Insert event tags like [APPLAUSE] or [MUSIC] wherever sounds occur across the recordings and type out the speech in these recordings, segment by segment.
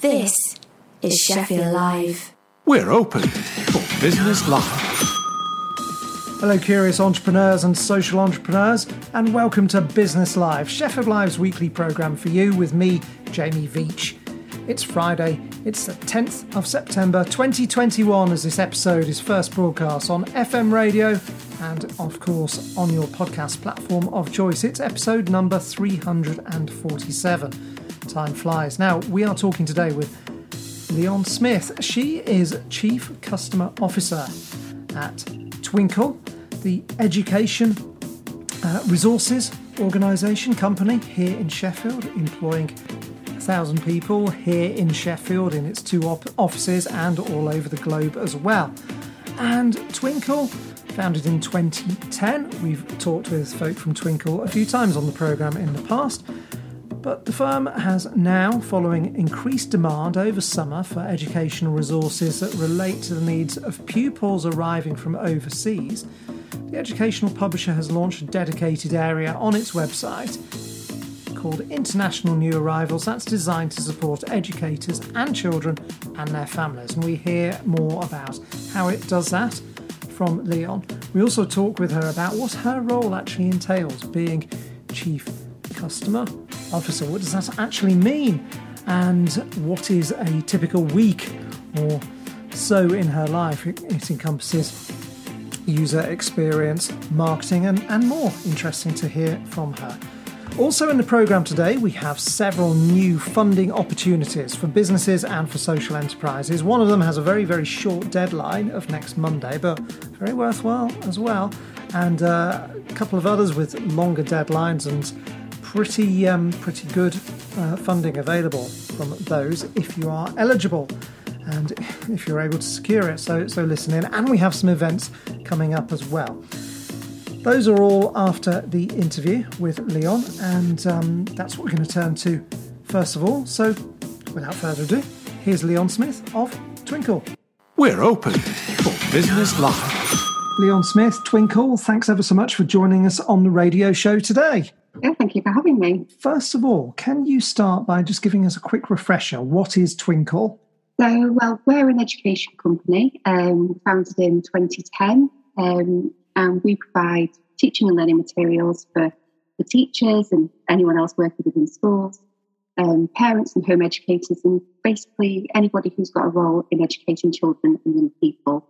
This is Sheffield Live. We're open for business live. Hello, curious entrepreneurs and social entrepreneurs, and welcome to Business Live, Sheffield Live's weekly programme for you with me, Jamie Veitch. It's Friday, it's the 10th of September 2021 as this episode is first broadcast on FM radio and, of course, on your podcast platform of choice. It's episode number 347. Time flies. Now, we are talking today with Leon Smith. She is Chief Customer Officer at Twinkl, the education uh, resources organisation company here in Sheffield, employing a thousand people here in Sheffield in its two op- offices and all over the globe as well. And Twinkl, founded in 2010, we've talked with folk from Twinkl a few times on the programme in the past. But the firm has now, following increased demand over summer for educational resources that relate to the needs of pupils arriving from overseas, the educational publisher has launched a dedicated area on its website called International New Arrivals that's designed to support educators and children and their families. And we hear more about how it does that from Leon. We also talk with her about what her role actually entails being Chief Customer Officer. What does that actually mean? And what is a typical week or so in her life? It, encompasses user experience, marketing, and, and more. Interesting to hear from her. Also, in the programme today, we have several new funding opportunities for businesses and for social enterprises. One of them has a very, very short deadline of next Monday, but very worthwhile as well. And uh, a couple of others with longer deadlines and pretty, um, pretty good uh, funding available from those if you are eligible and if you're able to secure it. So, so listen in. And we have some events coming up as well. Those are all after the interview with Leon, and um, that's what we're going to turn to first of all. So, without further ado, here's Leon Smith of Twinkl. We're open for business live. Leon Smith, Twinkl, thanks ever so much for joining us on the radio show today. Yeah, thank you for having me. First of all, can you start by just giving us a quick refresher? What is Twinkl? So, well, we're an education company um, founded in 2010. Um, and we provide teaching and learning materials for the teachers and anyone else working within schools, um, parents and home educators, and basically anybody who's got a role in educating children and young people.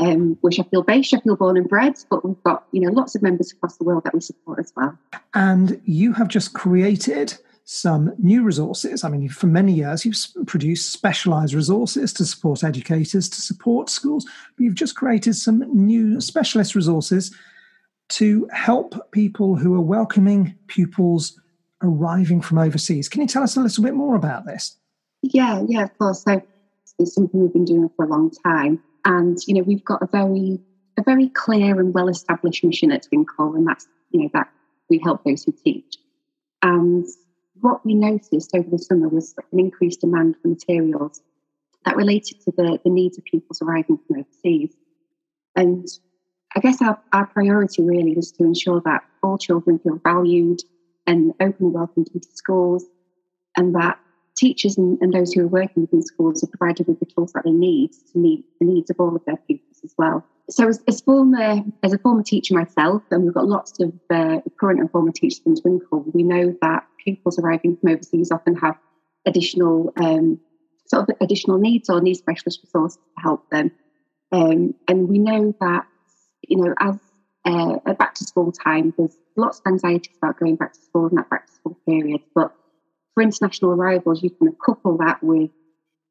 Um, we're Sheffield based, Sheffield born and bred, but we've got you know lots of members across the world that we support as well. And you have just created some new resources. I mean, for many years, you've produced specialized resources to support educators, to support schools, but you've just created some new specialist resources to help people who are welcoming pupils arriving from overseas. Can you tell us a little bit more about this? Yeah, yeah, of course. So it's something we've been doing for a long time. And, you know, we've got a very a very clear and well established mission at Twinkl, and that's, you know, that we help those who teach. And what we noticed over the summer was an increased demand for materials that related to the, the needs of pupils arriving from overseas. And I guess our, our priority really was to ensure that all children feel valued and openly welcomed into schools, and that teachers and, and those who are working within schools are provided with the tools that they need to meet the needs of all of their pupils as well. So, as, as, former, as a former teacher myself, and we've got lots of uh, current and former teachers in Twinkl, we know that pupils arriving from overseas often have additional um, sort of additional needs or need specialist resources to help them. Um, and we know that you know as uh, back to school time, there's lots of anxieties about going back to school and that back to school period. But for international arrivals, you can couple that with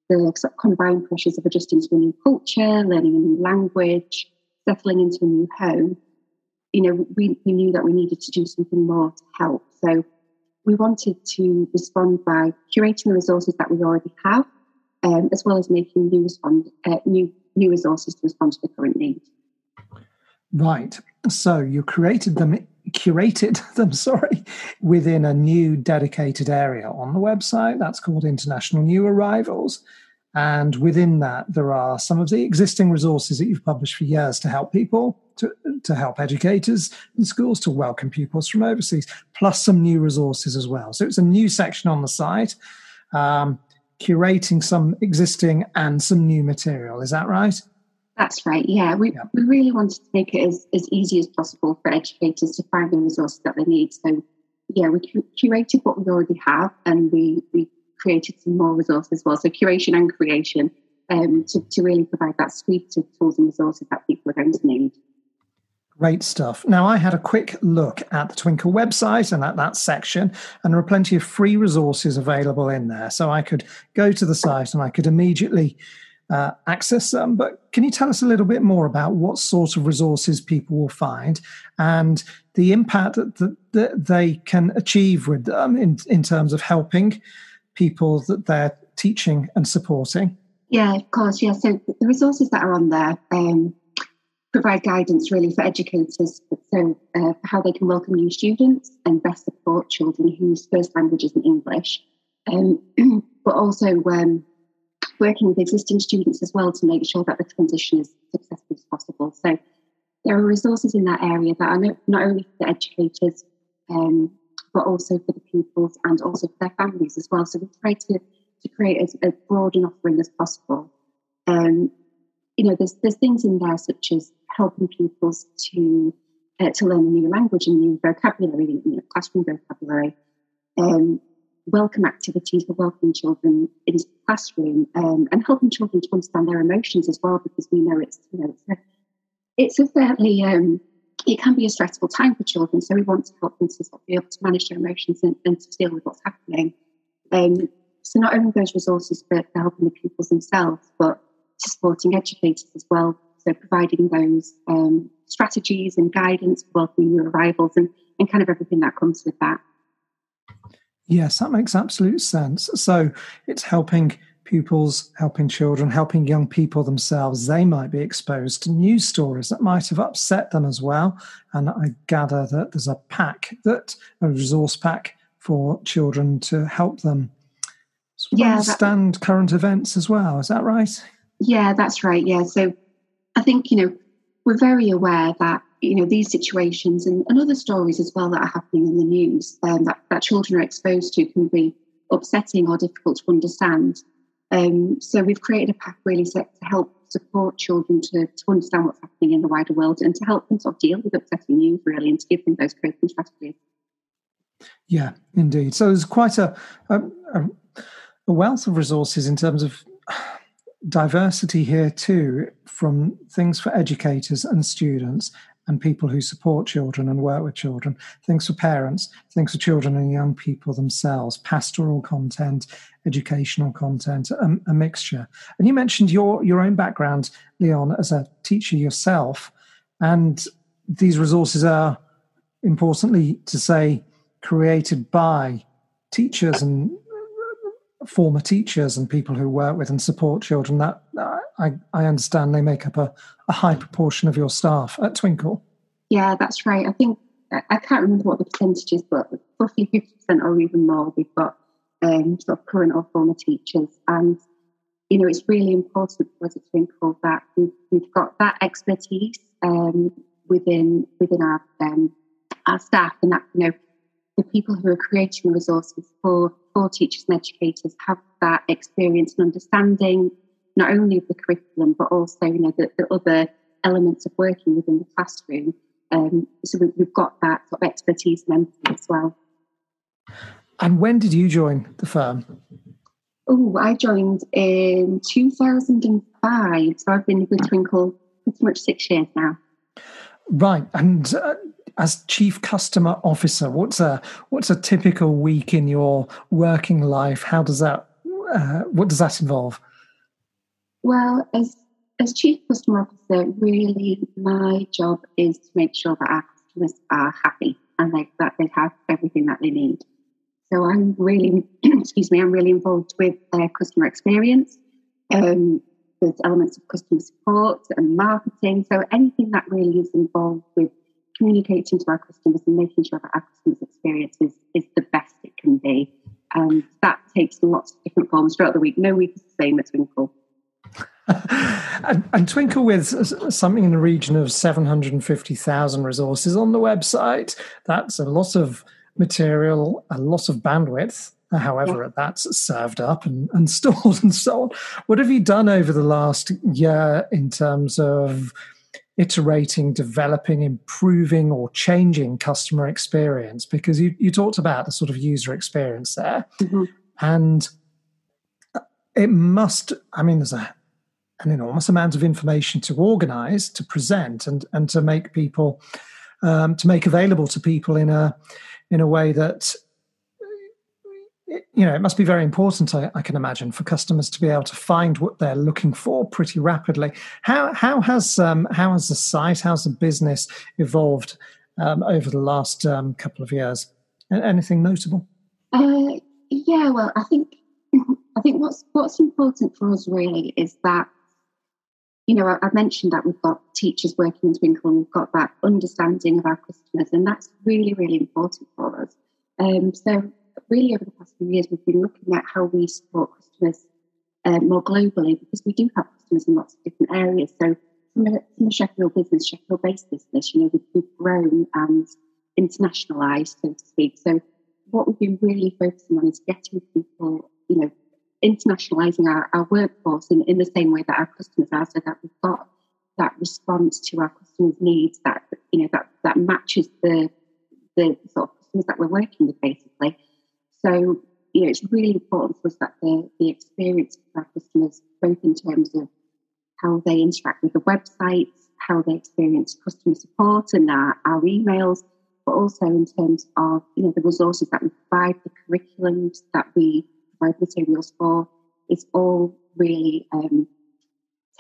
the sort of combined pressures of adjusting to a new culture, learning a new language, settling into a new home. You know, we, we knew that we needed to do something more to help. So we wanted to respond by curating the resources that we already have, um, as well as making new, respond, uh, new, new resources to respond to the current need. Right. So you created them, curated [LAUGHS] them, sorry, within a new dedicated area on the website. That's called International New Arrivals. And within that, there are some of the existing resources that you've published for years to help people, to, to help educators and schools to welcome pupils from overseas, plus some new resources as well. So it's a new section on the site. Um, curating some existing and some new material. Is that right? That's right. Yeah, we, yeah. we really wanted to make it as, as easy as possible for educators to find the resources that they need. So, yeah, we curated what we already have and we, we created some more resources as well. So, curation and creation um, to, to really provide that suite of tools and resources that people are going to need. Great stuff. Now, I had a quick look at the Twinkl website and at that section, and there are plenty of free resources available in there. So I could go to the site and I could immediately uh, access them. But can you tell us a little bit more about what sort of resources people will find and the impact that, that they can achieve with them in, in terms of helping people that they're teaching and supporting? Yeah, of course. Yeah. So the resources that are on there um, provide guidance really for educators, so uh, how they can welcome new students and best support children whose first language isn't English, um, [CLEARS THROAT] but also um, working with existing students as well to make sure that the transition is successful as possible. So there are resources in that area that are not only for the educators, um, but also for the pupils and also for their families as well. So we try to to create as, as broad an offering as possible. Um, you know, there's there's things in there such as helping pupils to uh, to learn a new language and new vocabulary, you know, classroom vocabulary, um, welcome activities for welcoming children into the classroom, um, and helping children to understand their emotions as well, because we know it's you know it's a, it's a fairly um, it can be a stressful time for children, so we want to help them to sort of be able to manage their emotions and, and to deal with what's happening. Um, so not only those resources for, for helping the pupils themselves, but to supporting educators as well. So providing those um, strategies and guidance for welcoming new arrivals and, and kind of everything that comes with that. Yes, that makes absolute sense. So it's helping pupils, helping children, helping young people themselves. They might be exposed to news stories that might have upset them as well. And I gather that there's a pack that a resource pack for children to help them yeah, understand that, current events as well. Is that right? Yeah, that's right. Yeah. So I think, you know, we're very aware that, you know, these situations and, and other stories as well that are happening in the news um, that, that children are exposed to can be upsetting or difficult to understand. Um, so we've created a pack really set to help support children to, to understand what's happening in the wider world and to help them sort of deal with upsetting news really and to give them those coping strategies. Yeah, indeed. So there's quite a, a a wealth of resources in terms of [SIGHS] diversity here too, from things for educators and students and people who support children and work with children, things for parents, things for children and young people themselves, pastoral content, educational content, a, a mixture. And you mentioned your your own background, Leon, as a teacher yourself, and these resources are importantly to say created by teachers and former teachers and people who work with and support children that uh, I, I understand they make up a, a high proportion of your staff at Twinkl. Yeah, that's right. I think I can't remember what the percentage is, but roughly 50% or even more, we've got um, sort of current or former teachers. And, you know, it's really important for us at Twinkl that we've, we've got that expertise um, within within our um, our staff and that, you know, the people who are creating resources for, for teachers and educators have that experience and understanding not only of the curriculum but also you know the, the other elements of working within the classroom. Um, so we, have got that sort of expertise and empathy as well. And when did you join the firm? Oh, I joined in 2005. So I've been with Twinkl pretty much six years now. Right. And uh, as chief customer officer, what's a what's a typical week in your working life? How does that uh, what does that involve? Well, as as chief customer officer, really my job is to make sure that our customers are happy and that they have everything that they need. So I'm really, [CLEARS THROAT] excuse me, I'm really involved with their customer experience. Um, there's elements of customer support and marketing. So anything that really is involved with communicating to our customers and making sure that our customers' experience is, is the best it can be. And that takes lots of different forms throughout the week. No week is the same at Twinkl. [LAUGHS] and, and, Twinkl with something in the region of 750,000 resources on the website. That's a lot of material, a lot of bandwidth. however yeah. that's served up and, and [LAUGHS] stored and so on. What have you done over the last year in terms of iterating, developing, improving, or changing customer experience? Because you, you talked about the sort of user experience there. Mm-hmm. And it must, I mean, there's a, an enormous amount of information to organize, to present, and, and to make people, um, to make available to people in a, in a way that you know, it must be very important, I, I, can imagine, for customers to be able to find what they're looking for pretty rapidly. How how has um, how has the site, how's the business evolved um, over the last um, couple of years? Anything notable? Uh, yeah, well, I think [LAUGHS] I think what's what's important for us really is that you know I, I mentioned that we've got teachers working in Twinkl, and we've got that understanding of our customers, and that's really really important for us. Um, so really over the past few years, we've been looking at how we support customers uh, more globally because we do have customers in lots of different areas. So from a, from a Sheffield business, Sheffield based business, you know, we've, we've grown and internationalized, so to speak. So what we've been really focusing on is getting people, you know, internationalizing our, our workforce in, in the same way that our customers are, so that we've got that response to our customers' needs that you know that that matches the the sort of customers that we're working with basically. So, you know, it's really important for us that the, the experience of our customers, both in terms of how they interact with the websites, how they experience customer support and our, our emails, but also in terms of, you know, the resources that we provide, the curriculums that we provide materials for, it's all really um,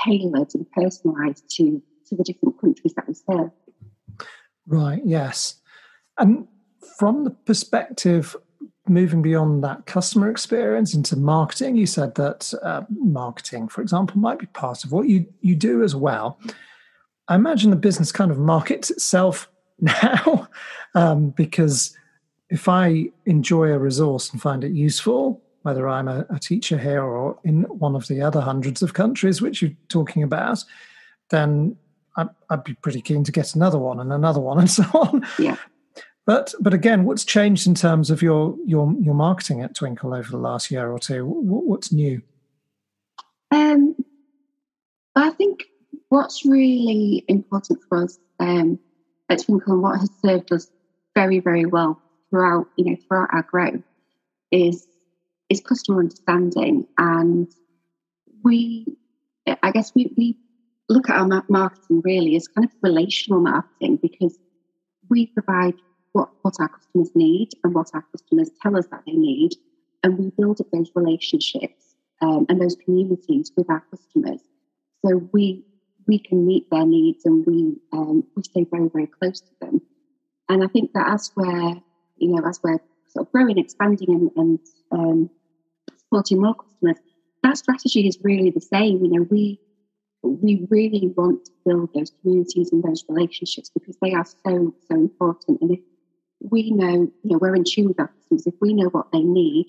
tailored and personalised to, to the different countries that we serve. Right, yes. And from the perspective moving beyond that customer experience into marketing, you said that uh, marketing, for example, might be part of what you, you do as well. I imagine the business kind of markets itself [LAUGHS] now um, because if I enjoy a resource and find it useful, whether I'm a, a, teacher here or in one of the other hundreds of countries which you're talking about, then I'd, I'd be pretty keen to get another one and another one and [LAUGHS] so on. Yeah. But but again, what's changed in terms of your your your marketing at Twinkl over the last year or two? What, what's new? Um, I think what's really important for us um, at Twinkl and what has served us very very well throughout you know throughout our growth is is customer understanding and we I guess we, we look at our marketing really as kind of relational marketing because we provide what, what our customers need and what our customers tell us that they need. And we build up those relationships um, and those communities with our customers. So we we can meet their needs and we um, we stay very, very close to them. And I think that as we're, you know, as we're sort of growing, expanding and, and um, supporting more customers, that strategy is really the same. You know, we we really want to build those communities and those relationships because they are so, so important. And if we know, you know, we're in tune with our customers. If we know what they need,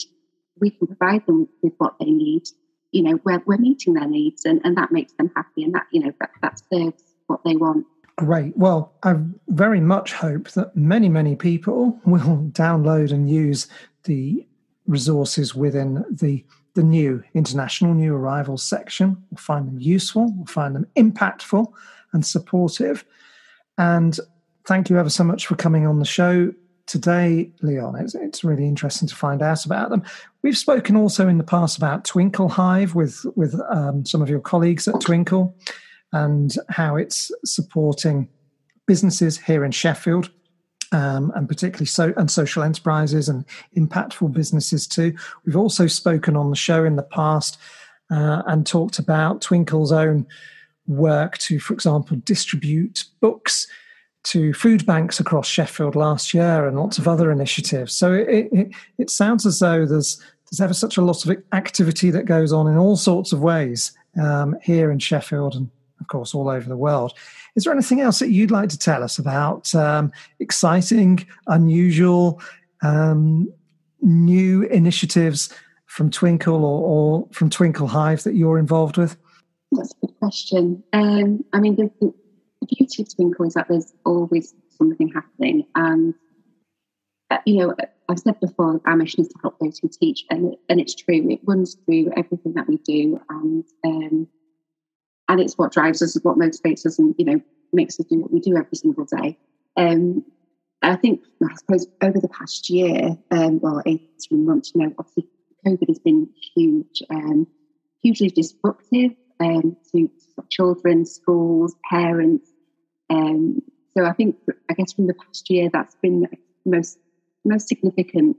we can provide them with what they need. You know, we're, we're meeting their needs and, and that makes them happy and that, you know, that, that serves what they want. Great. Well, I very much hope that many, many people will [LAUGHS] download and use the resources within the the new international new arrivals section. We'll find them useful, we'll find them impactful and supportive. And thank you ever so much for coming on the show today, Leon. It's, it's really interesting to find out about them. We've spoken also in the past about Twinkl Hive with with um, some of your colleagues at Twinkl, and how it's supporting businesses here in Sheffield. Um, and particularly so and social enterprises and impactful businesses too. We've also spoken on the show in the past uh, and talked about Twinkl's own work to, for example, distribute books to food banks across Sheffield last year and lots of other initiatives. So it, it, it sounds as though there's there's ever such a lot of activity that goes on in all sorts of ways um, here in Sheffield and of course all over the world. Is there anything else that you'd like to tell us about um, exciting, unusual, um, new initiatives from Twinkl or, or, from Twinkl Hive that you're involved with? That's a good question. Um, I mean, beauty of Twinkl is that there's always something happening. And, uh, you know, I've said before, our mission is to help those who teach, and and it's true. It runs through everything that we do, and um, and it's what drives us, what motivates us, and you know makes us do what we do every single day. Um, I think, I suppose, over the past year, um, well, 18 months, you know, obviously COVID has been huge, um, hugely disruptive um, to children, schools, parents. Um, so I think, I guess, from the past year, that's been the most most significant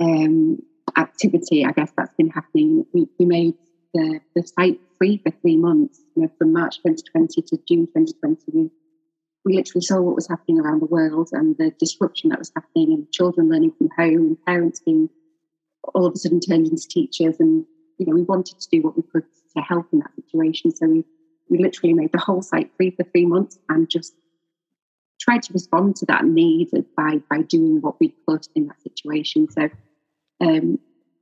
um, activity. I guess that's been happening. We, we made the, the site free for three months, you know, from March 2020 to June 2020. We, we literally saw what was happening around the world and the disruption that was happening, and children learning from home, and parents being all of a sudden turned into teachers. And you know, we wanted to do what we could to help in that situation. So we we literally made the whole site free for three months and just tried to respond to that need by by doing what we could in that situation. So um,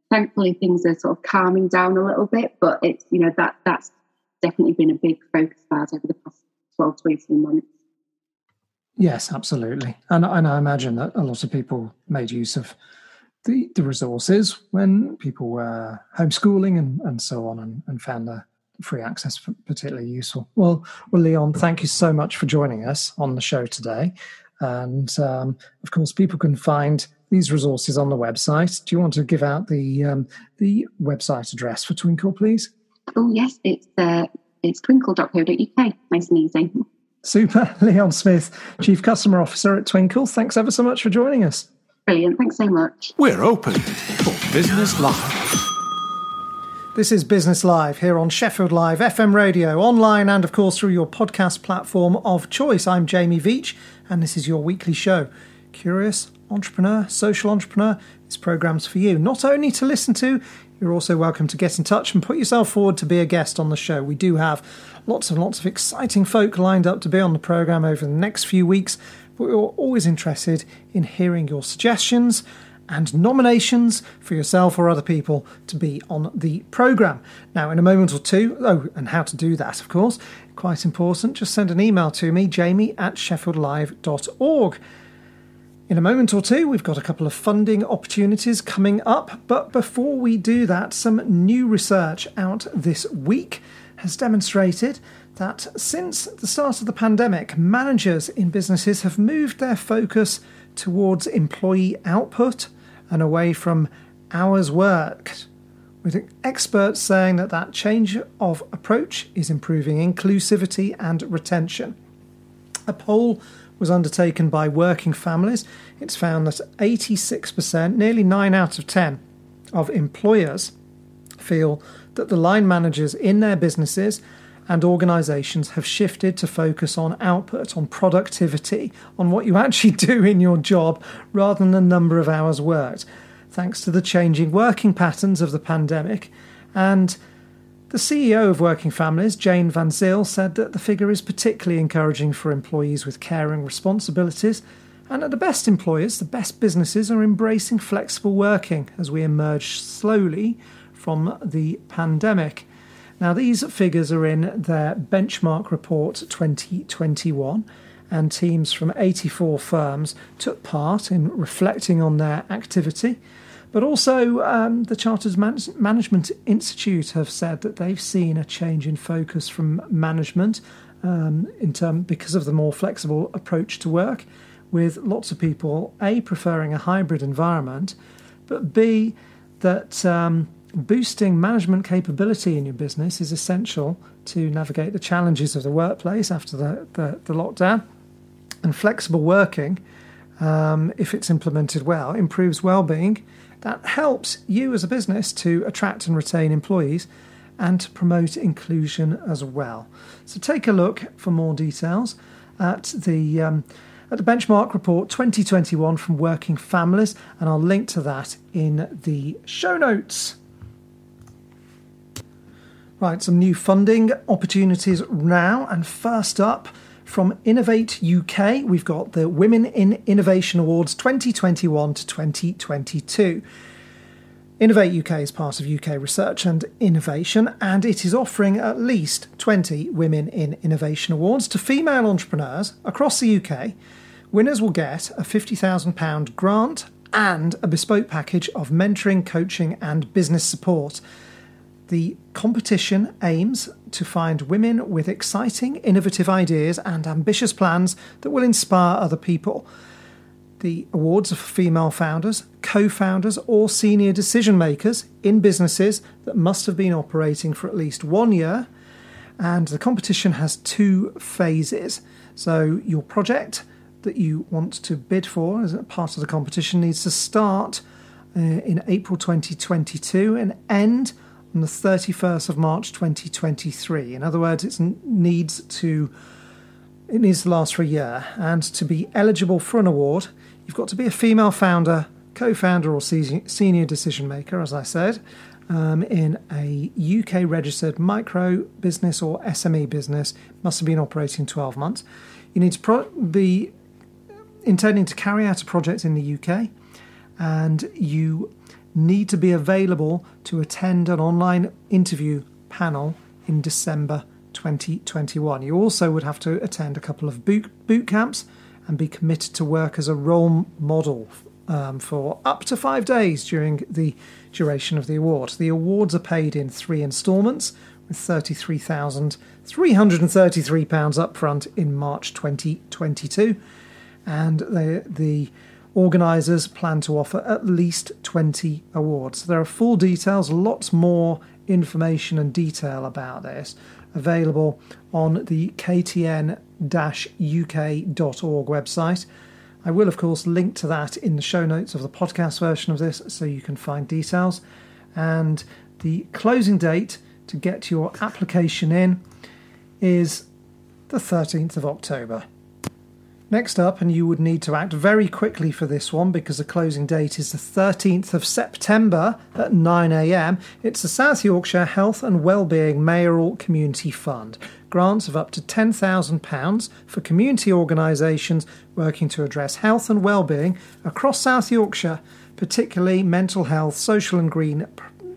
thankfully things are sort of calming down a little bit, but it's you know that that's definitely been a big focus of ours over the past twelve to eighteen months. Yes, absolutely, and and I imagine that a lot of people made use of the the resources when people were homeschooling and and so on, and, and found the free access particularly useful. Well, well, Leon, thank you so much for joining us on the show today. And um, of course, people can find these resources on the website. Do you want to give out the um, the website address for Twinkl, please? Oh yes, it's uh, it's twinkl.co.uk. Nice and easy. Super, [LAUGHS] Leon Smith, Chief Customer Officer at Twinkl. Thanks ever so much for joining us. Brilliant. Thanks so much. We're open for business live. This is Business Live here on Sheffield Live FM radio, online, and of course through your podcast platform of choice. I'm Jamie Veitch, and this is your weekly show. Curious, entrepreneur, social entrepreneur, this programme's for you. Not only to listen to, you're also welcome to get in touch and put yourself forward to be a guest on the show. We do have lots and lots of exciting folk lined up to be on the programme over the next few weeks, but we're always interested in hearing your suggestions and nominations for yourself or other people to be on the programme. Now, in a moment or two, oh, and how to do that, of course, quite important, just send an email to me, jamie at sheffieldlive.org. In a moment or two, we've got a couple of funding opportunities coming up, but before we do that, some new research out this week has demonstrated that since the start of the pandemic, managers in businesses have moved their focus towards employee output and away from hours worked, with experts saying that that change of approach is improving inclusivity and retention. A poll was undertaken by working families. It's found that 86%, nearly 9 out of 10, of employers feel that the line managers in their businesses and organizations have shifted to focus on output, on productivity, on what you actually [LAUGHS] do in your job rather than the number of hours worked, thanks to the changing working patterns of the pandemic. And the CEO of Working Families, Jane Van Zyl, said that the figure is particularly encouraging for employees with caring responsibilities and that the best employers, the best businesses, are embracing flexible working as we emerge slowly from the pandemic. Now, these figures are in their benchmark report 2021, and teams from 84 firms took part in reflecting on their activity. But also, um, the Chartered Man- Management Institute have said that they've seen a change in focus from management um, in term because of the more flexible approach to work, with lots of people a preferring a hybrid environment, but b that um, boosting management capability in your business is essential to navigate the challenges of the workplace after the, the, the lockdown. And flexible working, um, if it's implemented well, improves well-being. That helps you as a business to attract and retain employees and to promote inclusion as well. So take a look for more details at the um, at the benchmark report 2021 from Working Families, and I'll link to that in the show notes. Right, some new funding opportunities now. And first up, from Innovate UK, we've got the Women in Innovation Awards 2021 to 2022. Innovate UK is part of UK Research and Innovation, and it is offering at least 20 Women in Innovation Awards to female entrepreneurs across the UK. Winners will get a £50,000 grant and a bespoke package of mentoring, coaching, and business support. The competition aims to find women with exciting, innovative ideas and ambitious plans that will inspire other people. The awards are for female founders, co founders, or senior decision makers in businesses that must have been operating for at least one year. And the competition has two phases. So, your project that you want to bid for as part of the competition needs to start uh, in April 2022 and end on the 31st of March 2023. In other words, it needs to it needs to last for a year, and to be eligible for an award, you've got to be a female founder, co-founder, or senior decision maker, as I said, um, in a UK registered micro business or SME business. Must have been operating 12 months. You need to pro- be intending to carry out a project in the UK, and you need to be available to attend an online interview panel in December 2021. You also would have to attend a couple of boot, boot camps and be committed to work as a role model um, for up to five days during the duration of the award. The awards are paid in three instalments with £33,333 upfront in March 2022. And the, the organisers plan to offer at least 20 awards. There are full details, lots more information and detail about this available on the ktn uk.org website. I will, of course, link to that in the show notes of the podcast version of this so you can find details. And the closing date to get your application in is the 13th of October. Next up, and you would need to act very quickly for this one because the closing date is the 13th of September at 9am. It's the South Yorkshire Health and Wellbeing Mayoral Community Fund. Grants of up to £10,000 for community organisations working to address health and wellbeing across South Yorkshire, particularly mental health, social and green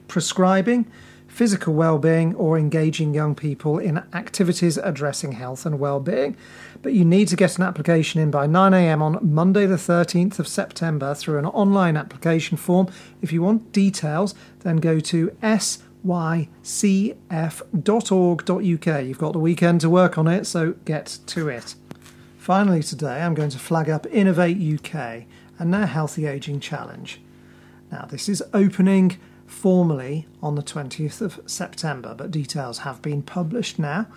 prescribing, physical well-being or engaging young people in activities addressing health and well-being but you need to get an application in by 9am on Monday, the 13th of September, through an online application form. If you want details, then go to sycf.org.uk. You've got the weekend to work on it, so get to it. Finally, today I'm going to flag up Innovate UK and their Healthy Aging Challenge. Now, this is opening formally on the 20th of September, but details have been published now.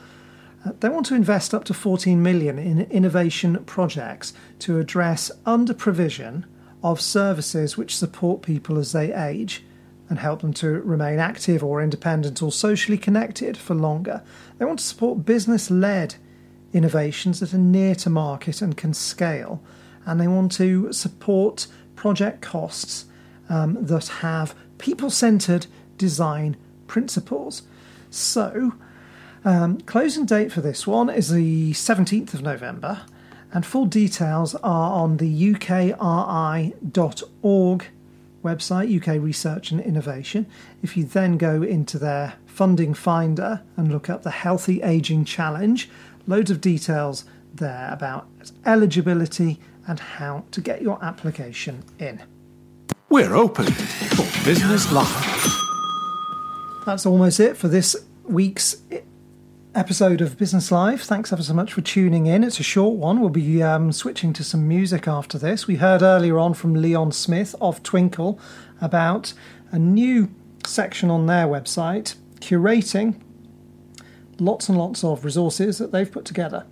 Uh, they want to invest up to 14 million in innovation projects to address under provision of services which support people as they age and help them to remain active or independent or socially connected for longer. They want to support business led innovations that are near to market and can scale. And they want to support project costs um, that have people centered design principles. So, um, closing date for this one is the 17th of November, and full details are on the ukri.org website, UK Research and Innovation. If you then go into their funding finder and look up the Healthy Aging Challenge, loads of details there about eligibility and how to get your application in. We're open for Business Live. That's almost it for this week's episode of Business Live. Thanks ever so much for tuning in. It's a short one. We'll be um, switching to some music after this. We heard earlier on from Leon Smith of Twinkl about a new section on their website curating lots and lots of resources that they've put together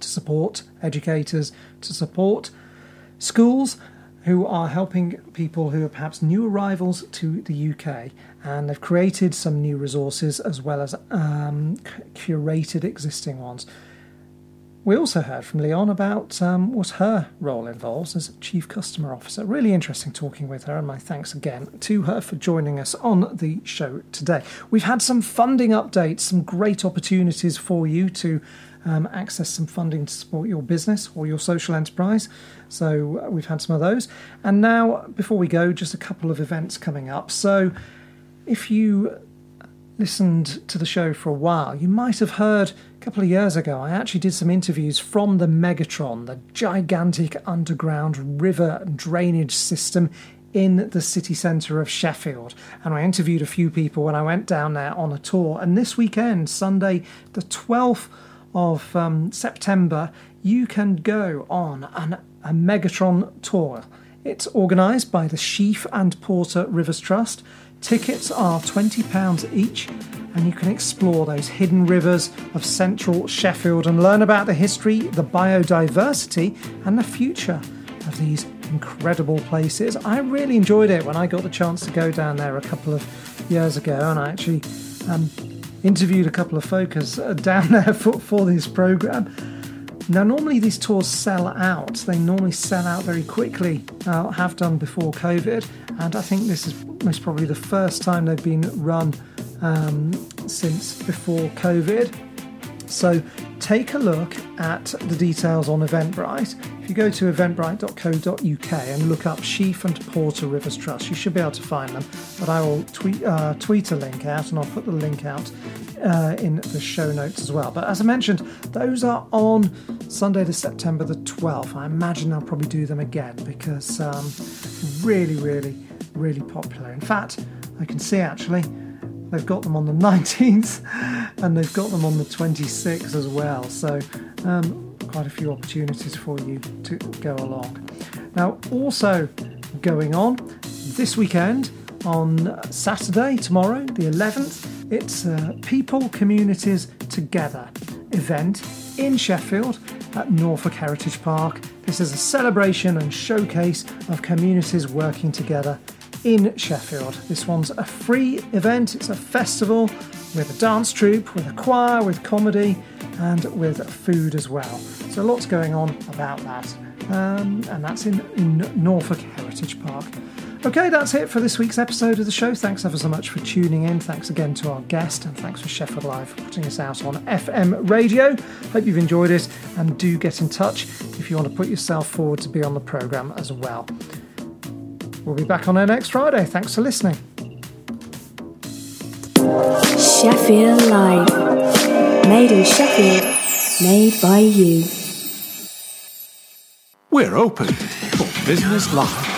to support educators, to support schools who are helping people who are perhaps new arrivals to the UK and they've created some new resources as well as um, curated existing ones. We also heard from Leon about um, what her role involves as Chief Customer Officer. Really interesting talking with her, and my thanks again to her for joining us on the show today. We've had some funding updates, some great opportunities for you to um, access some funding to support your business or your social enterprise. So uh, we've had some of those. And now, before we go, just a couple of events coming up. So if you listened to the show for a while, you might have heard a couple of years ago I actually did some interviews from the Megatron, the gigantic underground river drainage system in the city centre of Sheffield. And I interviewed a few people when I went down there on a tour. And this weekend, Sunday, the 12th of um, September, you can go on an, a Megatron tour. It's organised by the Sheaf and Porter Rivers Trust. Tickets are £20 each, and you can explore those hidden rivers of central Sheffield and learn about the history, the biodiversity, and the future of these incredible places. I really enjoyed it when I got the chance to go down there a couple of years ago, and I actually um, interviewed a couple of folks uh, [LAUGHS] down there for, for this program. Now, normally these tours sell out. They normally sell out very quickly. Uh, have done before COVID, and I think this is most probably the first time they've been run um, since before COVID. So take a look at the details on Eventbrite. If you go to eventbrite.co.uk and look up Sheaf and Porter Rivers Trust, you should be able to find them. But I will tweet, uh, tweet a link out and I'll put the link out uh, in the show notes as well. But as I mentioned, those are on Sunday to September the 12th. I imagine I'll probably do them again because um, really, really, really popular. In fact, I can see actually they've got them on the [LAUGHS] 19th and they've got them on the 26th as well. So, um, quite a few opportunities for you to go along. Now, also going on this weekend on Saturday, tomorrow, the 11th, it's a People Communities Together event in Sheffield at Norfolk Heritage Park. This is a celebration and showcase of communities working together in Sheffield. This one's a free event, it's a festival with a dance troupe, with a choir, with comedy, and with food as well. So lots going on about that. Um, and that's in, in Norfolk Heritage Park. Okay, that's it for this week's episode of the show. Thanks ever so much for tuning in. Thanks again to our guest, and thanks for Sheffield Live for putting us out on FM radio. Hope you've enjoyed it, and do get in touch if you want to put yourself forward to be on the programme as well. We'll be back on air next Friday. Thanks for listening. Sheffield Live. Made in Sheffield. Made by you. We're open for Business Live.